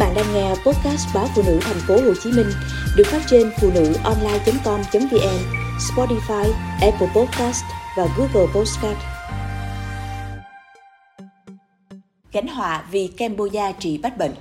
bạn đang nghe podcast báo phụ nữ thành phố Hồ Chí Minh được phát trên phụ nữ online.com.vn, Spotify, Apple Podcast và Google Podcast. Gánh họa vì Cambodia trị bách bệnh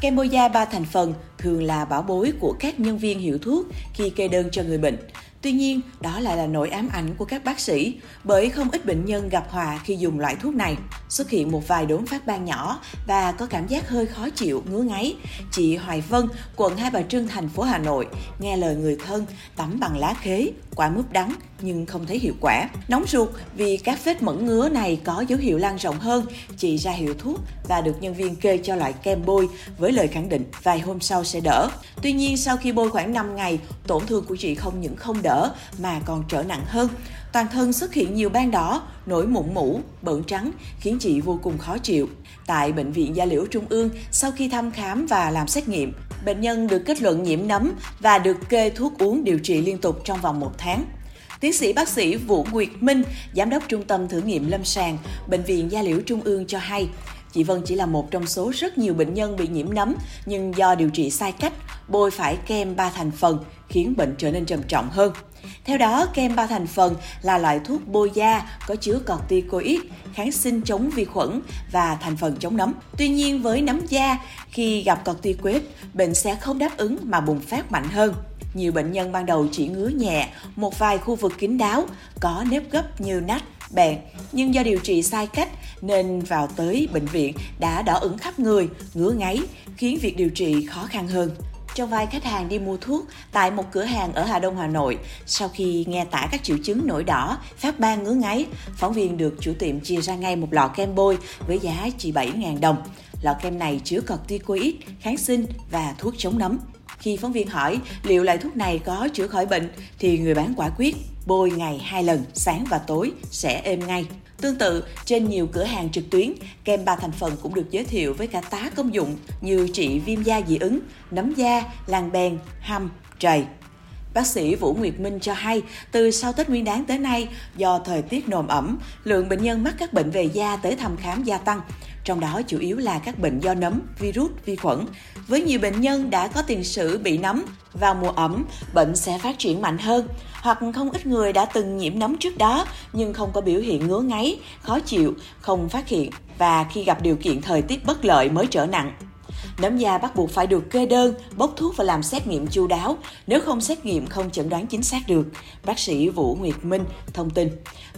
Cambodia ba thành phần thường là bảo bối của các nhân viên hiệu thuốc khi kê đơn cho người bệnh. Tuy nhiên, đó lại là nỗi ám ảnh của các bác sĩ, bởi không ít bệnh nhân gặp hòa khi dùng loại thuốc này. Xuất hiện một vài đốm phát ban nhỏ và có cảm giác hơi khó chịu, ngứa ngáy. Chị Hoài Vân, quận Hai Bà Trưng, thành phố Hà Nội, nghe lời người thân tắm bằng lá khế, quả mướp đắng nhưng không thấy hiệu quả. Nóng ruột vì các vết mẩn ngứa này có dấu hiệu lan rộng hơn, chị ra hiệu thuốc và được nhân viên kê cho loại kem bôi với lời khẳng định vài hôm sau sẽ đỡ. Tuy nhiên sau khi bôi khoảng 5 ngày, tổn thương của chị không những không đỡ mà còn trở nặng hơn. Toàn thân xuất hiện nhiều ban đỏ, nổi mụn mủ, bợn trắng khiến chị vô cùng khó chịu. Tại Bệnh viện Gia Liễu Trung ương, sau khi thăm khám và làm xét nghiệm, bệnh nhân được kết luận nhiễm nấm và được kê thuốc uống điều trị liên tục trong vòng một tháng. Tiến sĩ bác sĩ Vũ Nguyệt Minh, Giám đốc Trung tâm Thử nghiệm Lâm sàng, Bệnh viện Gia Liễu Trung ương cho hay, Chị Vân chỉ là một trong số rất nhiều bệnh nhân bị nhiễm nấm, nhưng do điều trị sai cách, bôi phải kem ba thành phần khiến bệnh trở nên trầm trọng hơn. Theo đó, kem ba thành phần là loại thuốc bôi da có chứa corticoid, kháng sinh chống vi khuẩn và thành phần chống nấm. Tuy nhiên với nấm da, khi gặp corticoid, bệnh sẽ không đáp ứng mà bùng phát mạnh hơn. Nhiều bệnh nhân ban đầu chỉ ngứa nhẹ, một vài khu vực kín đáo, có nếp gấp như nách, bạn nhưng do điều trị sai cách nên vào tới bệnh viện đã đỏ ửng khắp người, ngứa ngáy, khiến việc điều trị khó khăn hơn. Trong vai khách hàng đi mua thuốc tại một cửa hàng ở Hà Đông, Hà Nội, sau khi nghe tả các triệu chứng nổi đỏ, phát ban ngứa ngáy, phóng viên được chủ tiệm chia ra ngay một lọ kem bôi với giá chỉ 7.000 đồng. Lọ kem này chứa corticoid, kháng sinh và thuốc chống nấm. Khi phóng viên hỏi liệu loại thuốc này có chữa khỏi bệnh thì người bán quả quyết bôi ngày hai lần, sáng và tối sẽ êm ngay. Tương tự, trên nhiều cửa hàng trực tuyến, kem ba thành phần cũng được giới thiệu với cả tá công dụng như trị viêm da dị ứng, nấm da, làng bèn, hăm, trầy. Bác sĩ Vũ Nguyệt Minh cho hay, từ sau Tết Nguyên đáng tới nay, do thời tiết nồm ẩm, lượng bệnh nhân mắc các bệnh về da tới thăm khám gia tăng trong đó chủ yếu là các bệnh do nấm, virus, vi khuẩn. Với nhiều bệnh nhân đã có tiền sử bị nấm, vào mùa ẩm, bệnh sẽ phát triển mạnh hơn. Hoặc không ít người đã từng nhiễm nấm trước đó nhưng không có biểu hiện ngứa ngáy, khó chịu, không phát hiện và khi gặp điều kiện thời tiết bất lợi mới trở nặng. Nấm da bắt buộc phải được kê đơn, bốc thuốc và làm xét nghiệm chu đáo, nếu không xét nghiệm không chẩn đoán chính xác được. Bác sĩ Vũ Nguyệt Minh thông tin.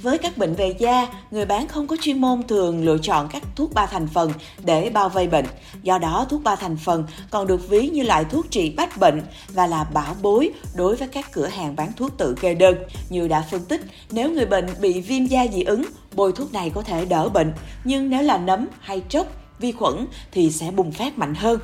Với các bệnh về da, người bán không có chuyên môn thường lựa chọn các thuốc ba thành phần để bao vây bệnh. Do đó, thuốc ba thành phần còn được ví như loại thuốc trị bách bệnh và là bảo bối đối với các cửa hàng bán thuốc tự kê đơn. Như đã phân tích, nếu người bệnh bị viêm da dị ứng, bôi thuốc này có thể đỡ bệnh, nhưng nếu là nấm hay trốc vi khuẩn thì sẽ bùng phát mạnh hơn.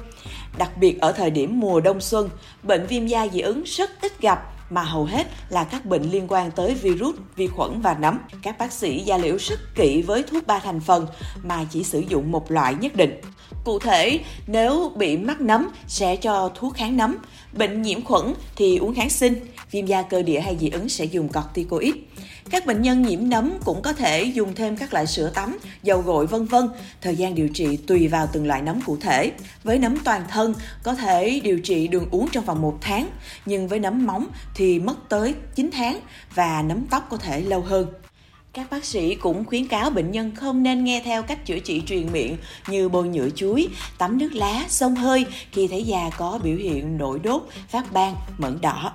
Đặc biệt ở thời điểm mùa đông xuân, bệnh viêm da dị ứng rất ít gặp mà hầu hết là các bệnh liên quan tới virus, vi khuẩn và nấm. Các bác sĩ da liễu rất kỹ với thuốc ba thành phần mà chỉ sử dụng một loại nhất định. Cụ thể, nếu bị mắc nấm sẽ cho thuốc kháng nấm, bệnh nhiễm khuẩn thì uống kháng sinh, viêm da cơ địa hay dị ứng sẽ dùng corticoid. Các bệnh nhân nhiễm nấm cũng có thể dùng thêm các loại sữa tắm, dầu gội vân vân. Thời gian điều trị tùy vào từng loại nấm cụ thể. Với nấm toàn thân có thể điều trị đường uống trong vòng 1 tháng, nhưng với nấm móng thì mất tới 9 tháng và nấm tóc có thể lâu hơn. Các bác sĩ cũng khuyến cáo bệnh nhân không nên nghe theo cách chữa trị truyền miệng như bôi nhựa chuối, tắm nước lá, xông hơi khi thấy da có biểu hiện nổi đốt, phát ban, mẩn đỏ.